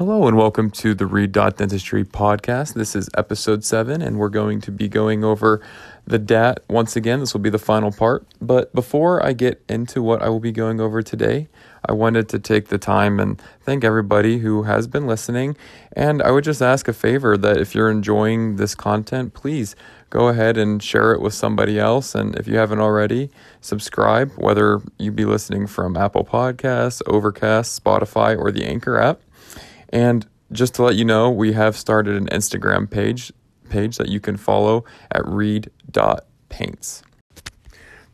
Hello and welcome to the Read Dentistry podcast. This is episode seven, and we're going to be going over the DAT once again. This will be the final part. But before I get into what I will be going over today, I wanted to take the time and thank everybody who has been listening. And I would just ask a favor that if you're enjoying this content, please go ahead and share it with somebody else. And if you haven't already, subscribe, whether you be listening from Apple Podcasts, Overcast, Spotify, or the Anchor app. And just to let you know, we have started an Instagram page page that you can follow at read.paints.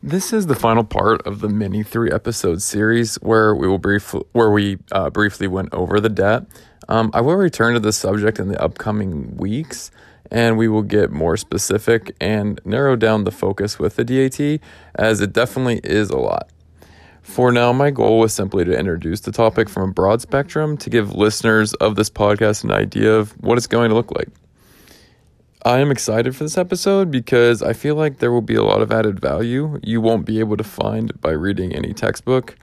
This is the final part of the mini three episode series where we will brief where we uh, briefly went over the DAT. Um, I will return to this subject in the upcoming weeks, and we will get more specific and narrow down the focus with the DAT, as it definitely is a lot. For now, my goal was simply to introduce the topic from a broad spectrum to give listeners of this podcast an idea of what it's going to look like. I am excited for this episode because I feel like there will be a lot of added value you won't be able to find by reading any textbook.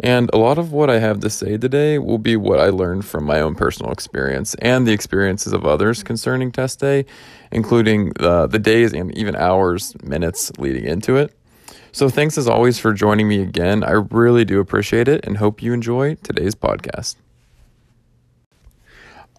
And a lot of what I have to say today will be what I learned from my own personal experience and the experiences of others concerning test day, including the, the days and even hours, minutes leading into it. So, thanks as always for joining me again. I really do appreciate it and hope you enjoy today's podcast.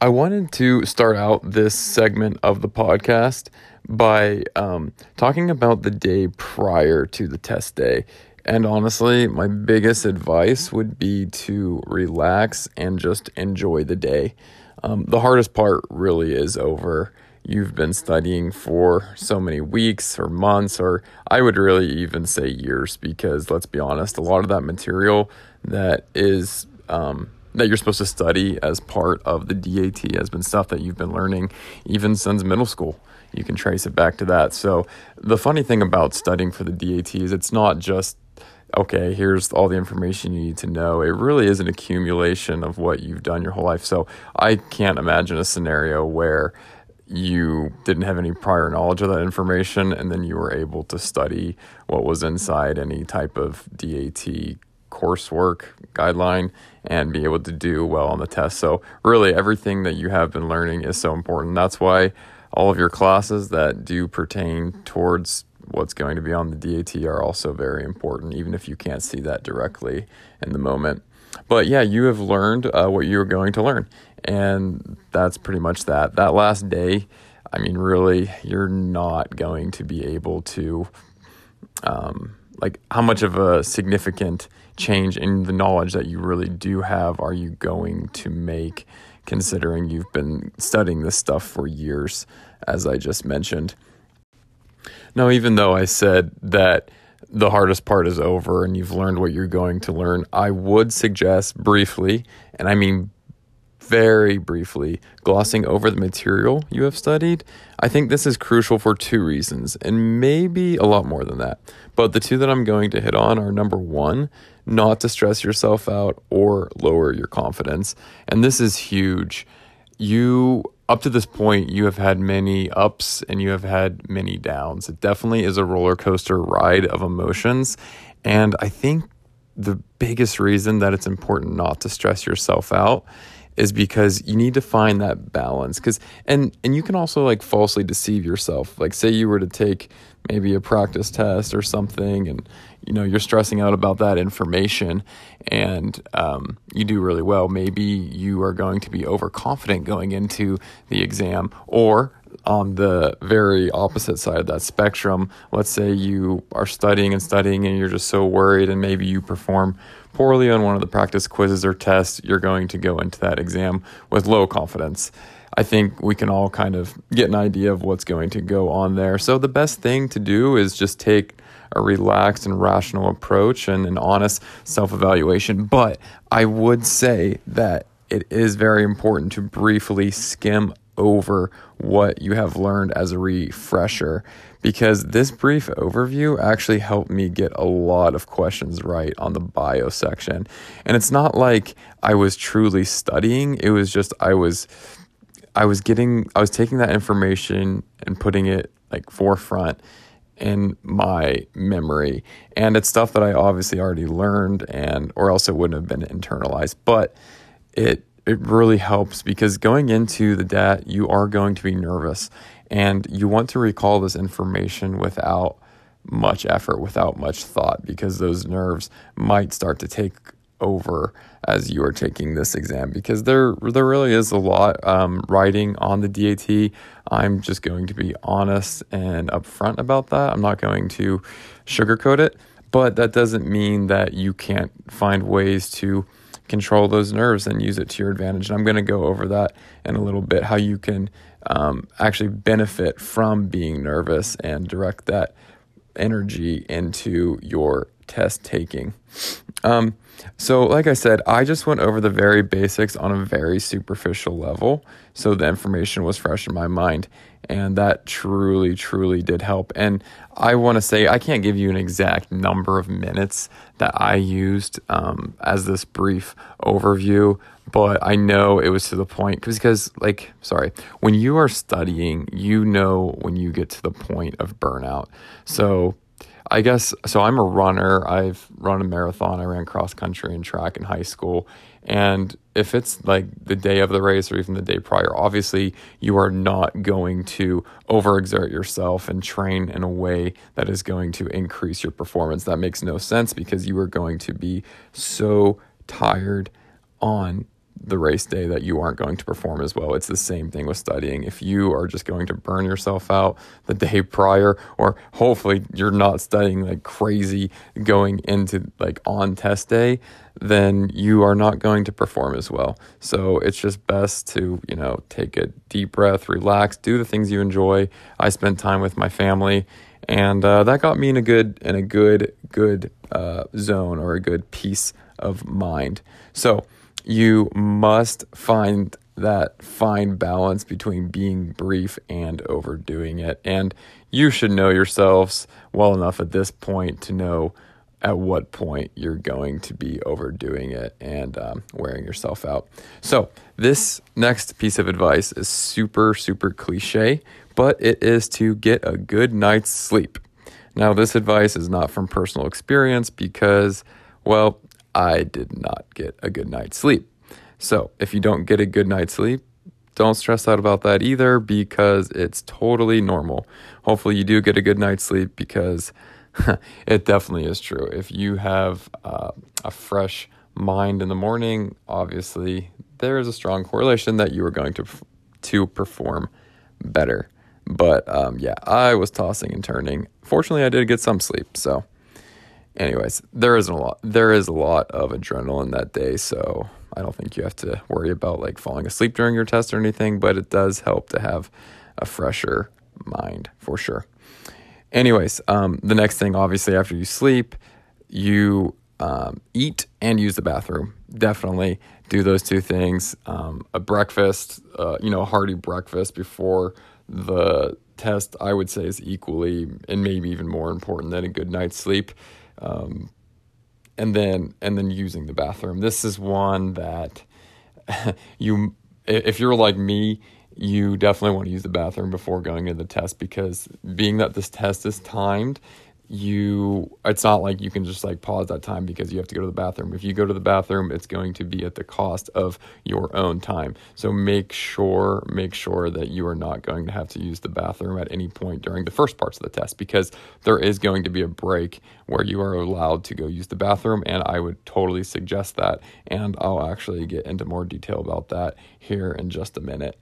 I wanted to start out this segment of the podcast by um, talking about the day prior to the test day. And honestly, my biggest advice would be to relax and just enjoy the day. Um, the hardest part really is over you've been studying for so many weeks or months, or I would really even say years, because let's be honest, a lot of that material that is um, that you're supposed to study as part of the DAT has been stuff that you've been learning even since middle school. You can trace it back to that. So the funny thing about studying for the DAT is it's not just okay, here's all the information you need to know. It really is an accumulation of what you've done your whole life. So I can't imagine a scenario where you didn't have any prior knowledge of that information and then you were able to study what was inside any type of DAT coursework guideline and be able to do well on the test. So, really, everything that you have been learning is so important. That's why all of your classes that do pertain towards what's going to be on the DAT are also very important, even if you can't see that directly in the moment. But yeah, you have learned uh, what you're going to learn. And that's pretty much that. That last day, I mean, really, you're not going to be able to, um, like, how much of a significant change in the knowledge that you really do have are you going to make, considering you've been studying this stuff for years, as I just mentioned? Now, even though I said that the hardest part is over and you've learned what you're going to learn, I would suggest briefly, and I mean very briefly, glossing over the material you have studied. I think this is crucial for two reasons, and maybe a lot more than that. But the two that I'm going to hit on are number one, not to stress yourself out or lower your confidence. And this is huge. You up to this point, you have had many ups and you have had many downs. It definitely is a roller coaster ride of emotions. And I think the biggest reason that it's important not to stress yourself out is because you need to find that balance. Cuz and and you can also like falsely deceive yourself. Like say you were to take maybe a practice test or something and you know you're stressing out about that information and um, you do really well maybe you are going to be overconfident going into the exam or on the very opposite side of that spectrum. Let's say you are studying and studying and you're just so worried and maybe you perform poorly on one of the practice quizzes or tests you're going to go into that exam with low confidence I think we can all kind of get an idea of what's going to go on there. So the best thing to do is just take a relaxed and rational approach and an honest self evaluation. But I would say that it is very important to briefly skim over what you have learned as a refresher because this brief overview actually helped me get a lot of questions right on the bio section. And it's not like I was truly studying, it was just I was I was getting, I was taking that information and putting it like forefront in my memory. And it's stuff that I obviously already learned and, or else it wouldn't have been internalized. But it it really helps because going into the DAT, you are going to be nervous and you want to recall this information without much effort, without much thought, because those nerves might start to take over as you are taking this exam because there there really is a lot um, writing on the DAT. I'm just going to be honest and upfront about that. I'm not going to sugarcoat it, but that doesn't mean that you can't find ways to control those nerves and use it to your advantage. And I'm going to go over that in a little bit how you can um, actually benefit from being nervous and direct that energy into your test taking. Um, so, like I said, I just went over the very basics on a very superficial level. So the information was fresh in my mind. And that truly, truly did help. And I want to say, I can't give you an exact number of minutes that I used um, as this brief overview, but I know it was to the point because, like, sorry, when you are studying, you know when you get to the point of burnout. So, I guess so. I'm a runner. I've run a marathon. I ran cross country and track in high school. And if it's like the day of the race or even the day prior, obviously you are not going to overexert yourself and train in a way that is going to increase your performance. That makes no sense because you are going to be so tired on the race day that you aren't going to perform as well. It's the same thing with studying. If you are just going to burn yourself out the day prior, or hopefully you're not studying like crazy going into like on test day, then you are not going to perform as well. So it's just best to, you know, take a deep breath, relax, do the things you enjoy. I spent time with my family and uh, that got me in a good in a good good uh, zone or a good peace of mind. So you must find that fine balance between being brief and overdoing it. And you should know yourselves well enough at this point to know at what point you're going to be overdoing it and um, wearing yourself out. So, this next piece of advice is super, super cliche, but it is to get a good night's sleep. Now, this advice is not from personal experience because, well, I did not get a good night's sleep. So, if you don't get a good night's sleep, don't stress out about that either because it's totally normal. Hopefully, you do get a good night's sleep because it definitely is true. If you have uh, a fresh mind in the morning, obviously there is a strong correlation that you are going to to perform better. But um, yeah, I was tossing and turning. Fortunately, I did get some sleep, so anyways, there isn't a lot. There is a lot of adrenaline that day, so I don't think you have to worry about like falling asleep during your test or anything. But it does help to have a fresher mind for sure. Anyways, um, the next thing, obviously, after you sleep, you um, eat and use the bathroom. Definitely do those two things. Um, a breakfast, uh, you know, a hearty breakfast before the test, I would say, is equally and maybe even more important than a good night's sleep um, and then and then using the bathroom. This is one that you if you're like me, you definitely want to use the bathroom before going into the test because being that this test is timed, you it's not like you can just like pause that time because you have to go to the bathroom. If you go to the bathroom it's going to be at the cost of your own time. So make sure make sure that you are not going to have to use the bathroom at any point during the first parts of the test because there is going to be a break where you are allowed to go use the bathroom and I would totally suggest that and I'll actually get into more detail about that here in just a minute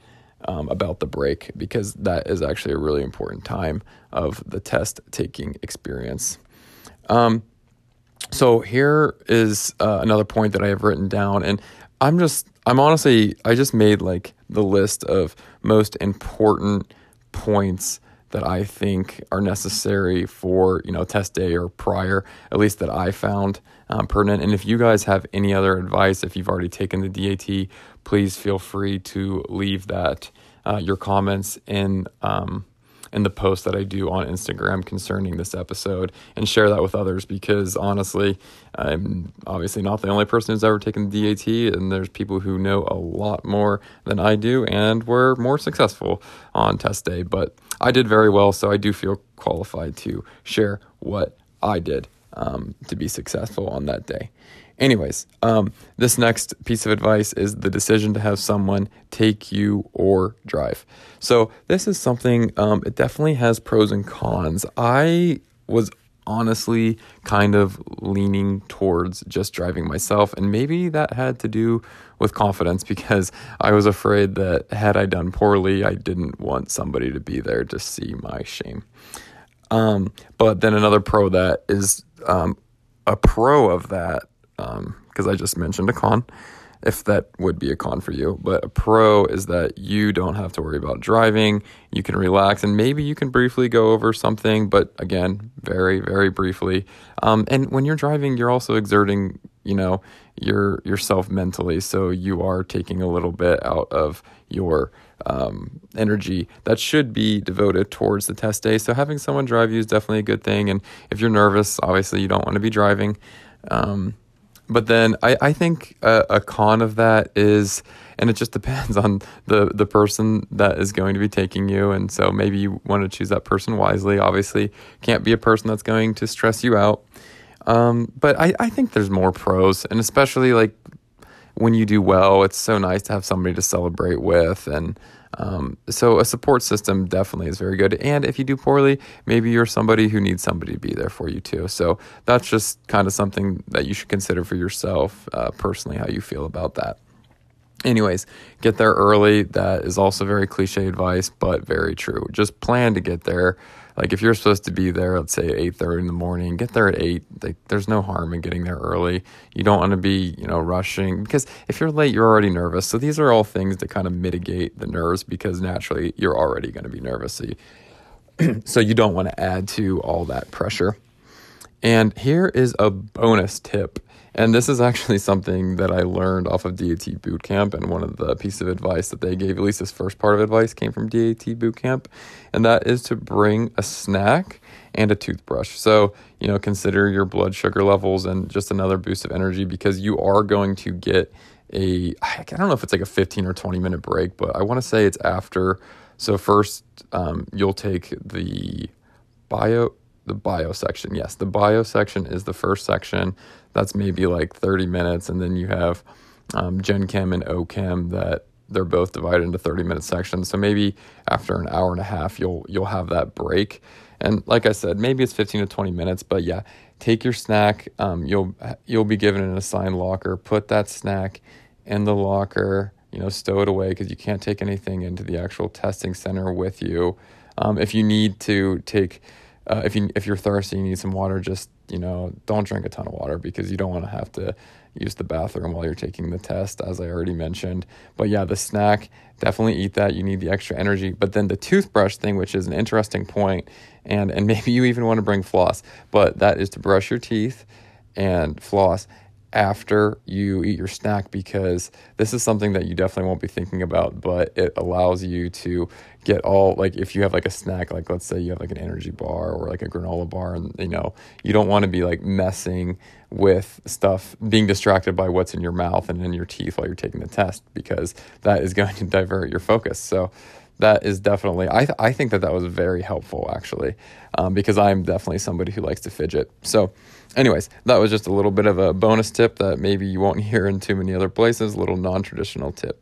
um, about the break because that is actually a really important time of the test taking experience. Um, so here is uh, another point that I have written down, and I'm just, I'm honestly, I just made like the list of most important points that I think are necessary for you know test day or prior, at least that I found um, pertinent. And if you guys have any other advice, if you've already taken the DAT, please feel free to leave that uh, your comments in um, in the post that I do on Instagram concerning this episode and share that with others because honestly, I'm obviously not the only person who's ever taken the DAT, and there's people who know a lot more than I do and were more successful on test day. But I did very well, so I do feel qualified to share what I did um, to be successful on that day. Anyways, um, this next piece of advice is the decision to have someone take you or drive. So this is something. Um, it definitely has pros and cons. I was honestly kind of leaning towards just driving myself. And maybe that had to do with confidence because I was afraid that had I done poorly, I didn't want somebody to be there to see my shame. Um, but then another pro that is um, a pro of that, because um, I just mentioned a con, if that would be a con for you. But a pro is that you don't have to worry about driving. You can relax and maybe you can briefly go over something, but again, very, very briefly. Um, and when you're driving, you're also exerting, you know, your yourself mentally. So you are taking a little bit out of your um, energy that should be devoted towards the test day. So having someone drive you is definitely a good thing. And if you're nervous, obviously you don't want to be driving. Um, but then I, I think a, a, con of that is, and it just depends on the, the person that is going to be taking you. And so maybe you want to choose that person wisely. Obviously, can't be a person that's going to stress you out. Um, but I, I think there's more pros, and especially like when you do well, it's so nice to have somebody to celebrate with. And um, so a support system definitely is very good. And if you do poorly, maybe you're somebody who needs somebody to be there for you too. So that's just kind of something that you should consider for yourself uh, personally, how you feel about that. Anyways, get there early. That is also very cliche advice, but very true. Just plan to get there like if you're supposed to be there, let's say eight thirty in the morning, get there at eight. Like there's no harm in getting there early. You don't want to be, you know, rushing because if you're late, you're already nervous. So these are all things to kind of mitigate the nerves because naturally you're already going to be nervous. So you, so you don't want to add to all that pressure. And here is a bonus tip and this is actually something that I learned off of DAT Bootcamp. And one of the pieces of advice that they gave, at least this first part of advice, came from DAT Bootcamp. And that is to bring a snack and a toothbrush. So, you know, consider your blood sugar levels and just another boost of energy because you are going to get a, I don't know if it's like a 15 or 20 minute break, but I want to say it's after. So, first, um, you'll take the bio the bio section. Yes, the bio section is the first section that's maybe like 30 minutes. And then you have um, Gen Chem and OChem that they're both divided into 30 minute sections. So maybe after an hour and a half, you'll you'll have that break. And like I said, maybe it's 15 to 20 minutes, but yeah, take your snack. Um, you'll you'll be given an assigned locker. Put that snack in the locker. You know, stow it away because you can't take anything into the actual testing center with you. Um, if you need to take uh, if you if you're thirsty, you need some water. Just you know, don't drink a ton of water because you don't want to have to use the bathroom while you're taking the test, as I already mentioned. But yeah, the snack definitely eat that. You need the extra energy. But then the toothbrush thing, which is an interesting point, and and maybe you even want to bring floss, but that is to brush your teeth and floss after you eat your snack because this is something that you definitely won't be thinking about, but it allows you to get all like if you have like a snack, like let's say you have like an energy bar or like a granola bar, and you know, you don't want to be like messing with stuff, being distracted by what's in your mouth and in your teeth while you're taking the test because that is going to divert your focus. So that is definitely I th- I think that that was very helpful actually, um, because I'm definitely somebody who likes to fidget. So anyways, that was just a little bit of a bonus tip that maybe you won't hear in too many other places, a little non traditional tip.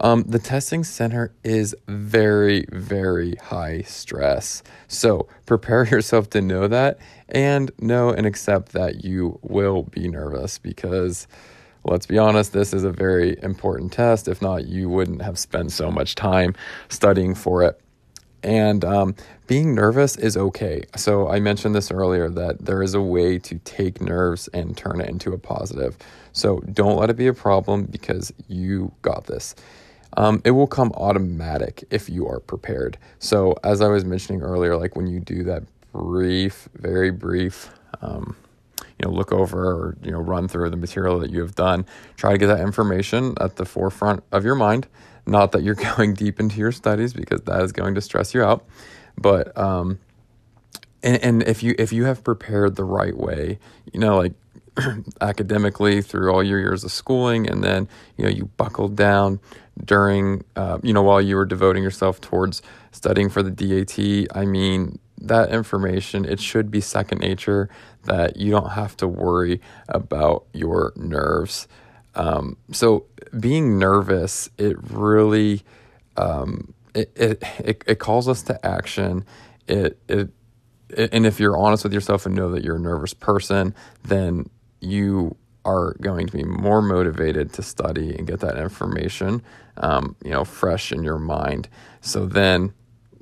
Um, the testing center is very, very high stress. So prepare yourself to know that and know and accept that you will be nervous because, let's be honest, this is a very important test. If not, you wouldn't have spent so much time studying for it. And um, being nervous is okay. So I mentioned this earlier that there is a way to take nerves and turn it into a positive. So don't let it be a problem because you got this. Um, it will come automatic if you are prepared. So as I was mentioning earlier, like when you do that brief, very brief, um, you know, look over or you know, run through the material that you have done. Try to get that information at the forefront of your mind not that you're going deep into your studies because that is going to stress you out, but um, and, and if you if you have prepared the right way, you know, like academically through all your years of schooling, and then you know you buckled down during uh, you know while you were devoting yourself towards studying for the DAT. I mean, that information, it should be second nature that you don't have to worry about your nerves. Um, so being nervous, it really um, it, it, it it calls us to action. It it and if you're honest with yourself and know that you're a nervous person, then you are going to be more motivated to study and get that information, um, you know, fresh in your mind. So then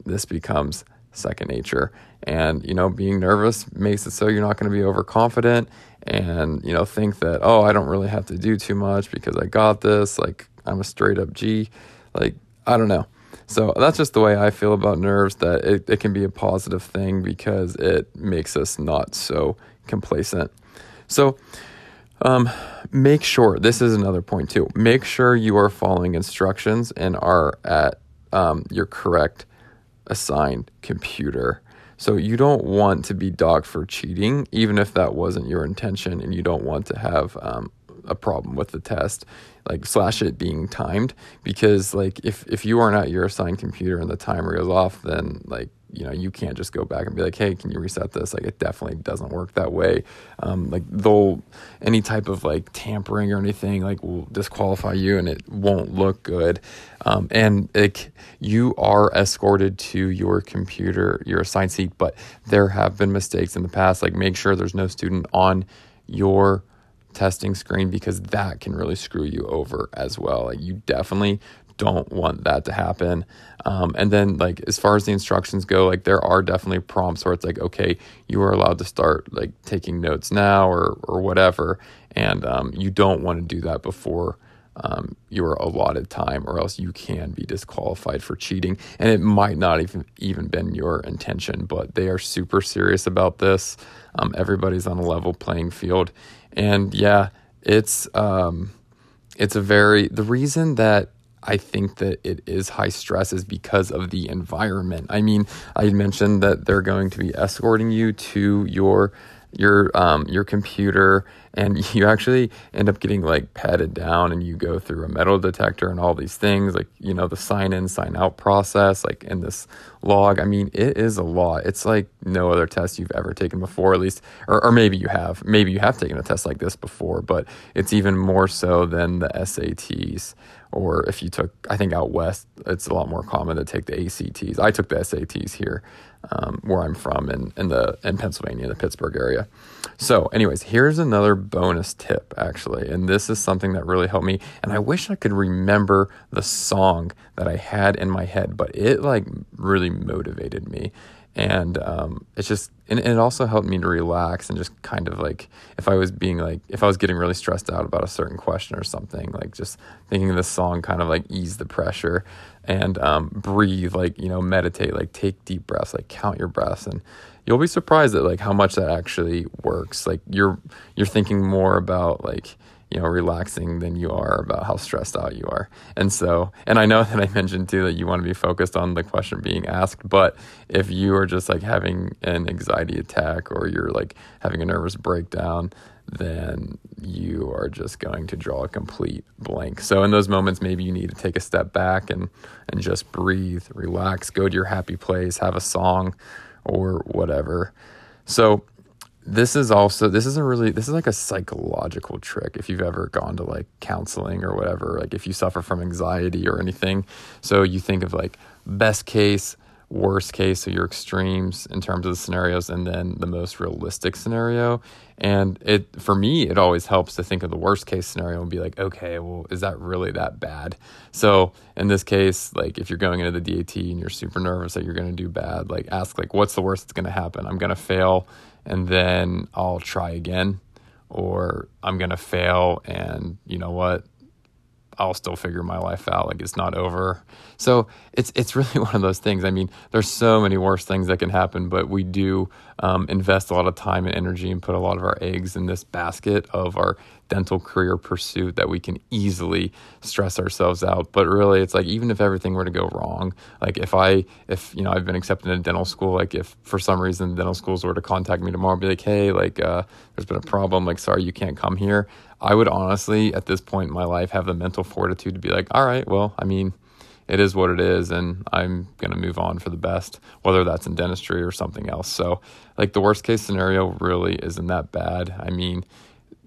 this becomes second nature. And, you know, being nervous makes it so you're not going to be overconfident and, you know, think that, oh, I don't really have to do too much because I got this. Like, I'm a straight up G. Like, I don't know. So that's just the way I feel about nerves, that it, it can be a positive thing because it makes us not so complacent. So, um, make sure this is another point too. Make sure you are following instructions and are at um, your correct assigned computer. So you don't want to be docked for cheating, even if that wasn't your intention, and you don't want to have um, a problem with the test, like slash it being timed, because like if if you aren't at your assigned computer and the timer goes off, then like you know you can't just go back and be like hey can you reset this? Like it definitely doesn't work that way. Um, like they'll any type of like tampering or anything like will disqualify you and it won't look good. Um, and it, you are escorted to your computer your assigned seat but there have been mistakes in the past. Like make sure there's no student on your testing screen because that can really screw you over as well. Like you definitely don't want that to happen. Um, and then, like, as far as the instructions go, like, there are definitely prompts where it's like, okay, you are allowed to start like taking notes now or, or whatever. And um, you don't want to do that before um, your allotted time, or else you can be disqualified for cheating. And it might not even even been your intention, but they are super serious about this. Um, everybody's on a level playing field, and yeah, it's um, it's a very the reason that I think that it is high stress is because of the environment. I mean, I mentioned that they're going to be escorting you to your your um, your computer and you actually end up getting like patted down and you go through a metal detector and all these things like you know the sign in sign out process like in this log. I mean it is a lot. It's like no other test you've ever taken before at least or, or maybe you have. Maybe you have taken a test like this before but it's even more so than the SATs or if you took i think out west it's a lot more common to take the ACTs i took the SATs here um, where I'm from in, in the in Pennsylvania, the Pittsburgh area. So, anyways, here's another bonus tip actually, and this is something that really helped me. And I wish I could remember the song that I had in my head, but it like really motivated me and um, it's just and, it also helped me to relax and just kind of like if i was being like if i was getting really stressed out about a certain question or something like just thinking of this song kind of like ease the pressure and um, breathe like you know meditate like take deep breaths like count your breaths. And you'll be surprised at like how much that actually works. Like you're you're thinking more about like you know, relaxing than you are about how stressed out you are. And so, and I know that I mentioned too that you want to be focused on the question being asked, but if you are just like having an anxiety attack or you're like having a nervous breakdown, then you are just going to draw a complete blank. So in those moments maybe you need to take a step back and and just breathe, relax, go to your happy place, have a song or whatever. So this is also this is a really this is like a psychological trick if you've ever gone to like counseling or whatever like if you suffer from anxiety or anything. So you think of like best case worst case so your extremes in terms of the scenarios and then the most realistic scenario. And it for me it always helps to think of the worst case scenario and be like okay well is that really that bad? So in this case like if you're going into the DAT and you're super nervous that you're going to do bad like ask like what's the worst that's going to happen? I'm going to fail and then I'll try again or I'm going to fail and you know what I'll still figure my life out like it's not over. So it's it's really one of those things. I mean, there's so many worse things that can happen, but we do um, invest a lot of time and energy and put a lot of our eggs in this basket of our dental career pursuit that we can easily stress ourselves out. But really, it's like even if everything were to go wrong, like if I, if you know, I've been accepted into dental school, like if for some reason dental schools were to contact me tomorrow, be like, hey, like uh, there's been a problem, like sorry you can't come here. I would honestly, at this point in my life, have the mental fortitude to be like, all right, well, I mean, it is what it is, and I'm gonna move on for the best, whether that's in dentistry or something else. So, like the worst case scenario really isn't that bad. I mean,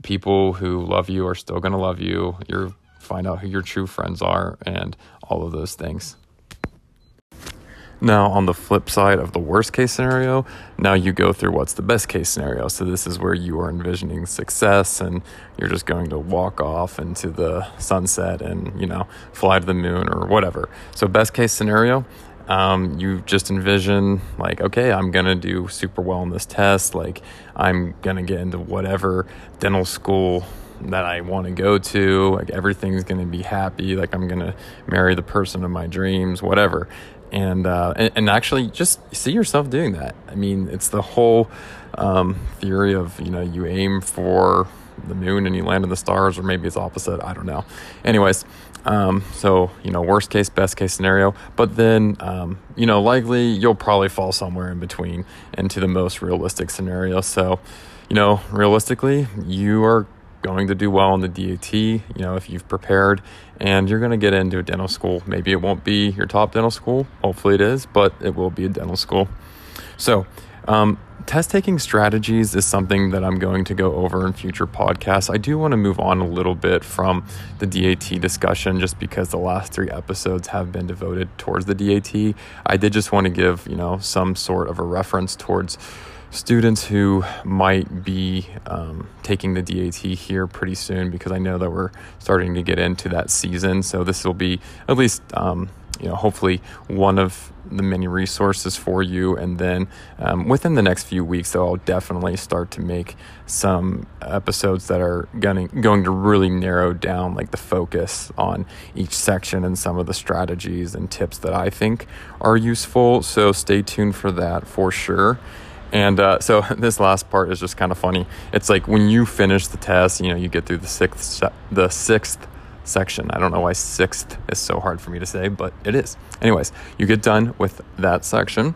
people who love you are still gonna love you. You're find out who your true friends are, and all of those things. Now, on the flip side of the worst case scenario, now you go through what's the best case scenario. So, this is where you are envisioning success and you're just going to walk off into the sunset and, you know, fly to the moon or whatever. So, best case scenario, um, you just envision, like, okay, I'm to do super well in this test. Like, I'm to get into whatever dental school that I want to go to. Like everything's to be happy. Like I'm to marry the person of my dreams, whatever and, uh, and, and actually just see yourself doing that. I mean, it's the whole um, theory of you know you aim for the moon and you land in the stars, or maybe it's opposite. I don't know. Anyways, um, so you know, worst case, best case scenario, but then um, you know, likely you'll probably fall somewhere in between into the most realistic scenario. So, you know, realistically, you are going to do well in the DAT, you know, if you've prepared and you're going to get into a dental school. Maybe it won't be your top dental school. Hopefully it is, but it will be a dental school. So, um, test taking strategies is something that I'm going to go over in future podcasts. I do want to move on a little bit from the DAT discussion just because the last three episodes have been devoted towards the DAT. I did just want to give, you know, some sort of a reference towards students who might be um, taking the DAT here pretty soon because I know that we're starting to get into that season. So this will be at least, um, you know, hopefully one of the many resources for you. And then um, within the next few weeks, though, I'll definitely start to make some episodes that are going going to really narrow down like the focus on each section and some of the strategies and tips that I think are useful. So stay tuned for that for sure. And uh, so this last part is just kind of funny. It's like when you finish the test, you know, you get through the sixth the sixth section. I don't know why sixth is so hard for me to say, but it is. Anyways, you get done with that section.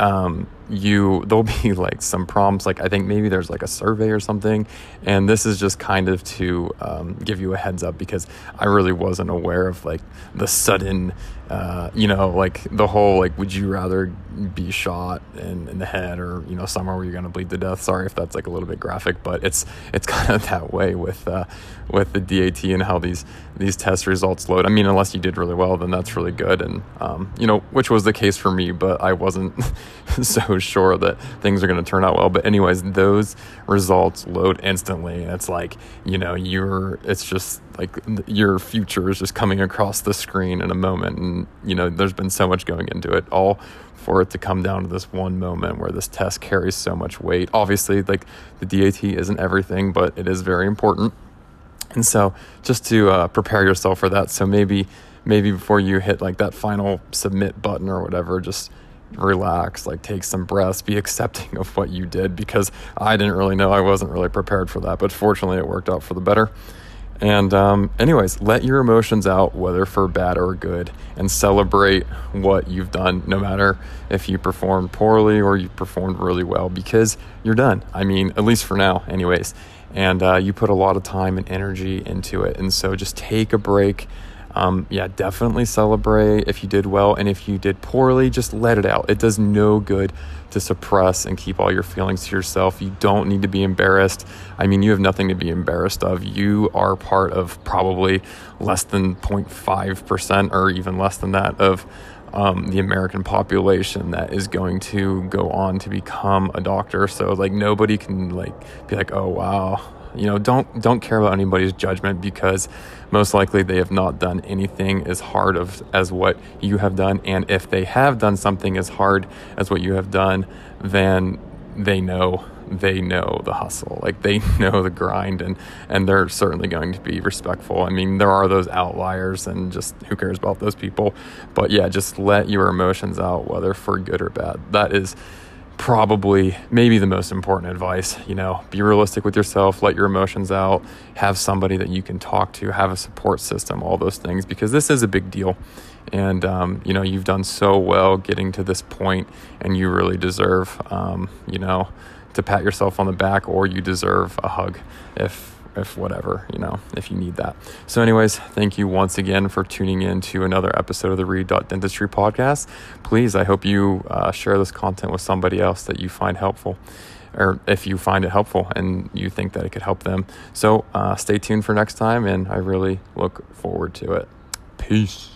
Um, you there'll be like some prompts like i think maybe there's like a survey or something and this is just kind of to um, give you a heads up because i really wasn't aware of like the sudden uh, you know like the whole like would you rather be shot in, in the head or you know somewhere where you're gonna bleed to death? Sorry if that's like a little bit graphic but it's it's kind of that way with uh, with the DAT and how these these test results load. I mean unless you did really well then that's really good and um, you know which was the case for me but i wasn't so sure that things are going to turn out well. But anyways, those results load instantly, it's like you know you're. It's just like your future is just coming across the screen in a moment, and you know there's been so much going into it, all for it to come down to this one moment where this test carries so much weight. Obviously, like the DAT isn't everything, but it is very important. And so, just to uh, prepare yourself for that, so maybe maybe before you hit like that final submit button or whatever, just relax, like take some breaths, be accepting of what you did because I didn't really know. I wasn't really prepared for that, but fortunately it worked out for the better. And, um, anyways, let your emotions out, whether for bad or good, and celebrate what you've done, no matter if you performed poorly or you performed really well, because you're done. I mean, at least for now, anyways. And uh, you put a lot of time and energy into it. And so just take a break um, yeah, definitely celebrate if you did well. And if you did poorly, just let it out. It does no good to suppress and keep all your feelings to yourself. You don't need to be embarrassed. I mean, you have nothing to be embarrassed of. You are part of probably less than 0.5% or even less than that of um, the American population that is going to go on to become a doctor. So like nobody can like be like, oh wow, you know, don't don't care about anybody's judgment because most likely they have not done anything as hard of as what you have done. And if they have done something as hard as what you have done, then they know they know the hustle. Like they know the grind and and they're certainly going to be respectful. I mean there are those outliers and just who cares about those people. But yeah just let your emotions out whether for good or bad. That is probably maybe the most important advice you know be realistic with yourself let your emotions out have somebody that you can talk to have a support system all those things because this is a big deal. And um, you know you've done so well getting to this point and you really deserve um, you know to pat yourself on the back or you deserve a hug if if whatever, you know, if you need that. So, anyways, thank you once again for tuning in to another episode of the Reed Dentistry podcast. Please, I hope you uh, share this content with somebody else that you find helpful or if you find it helpful and you think that it could help them. So uh, stay tuned for next time, and I really look forward to it. Peace.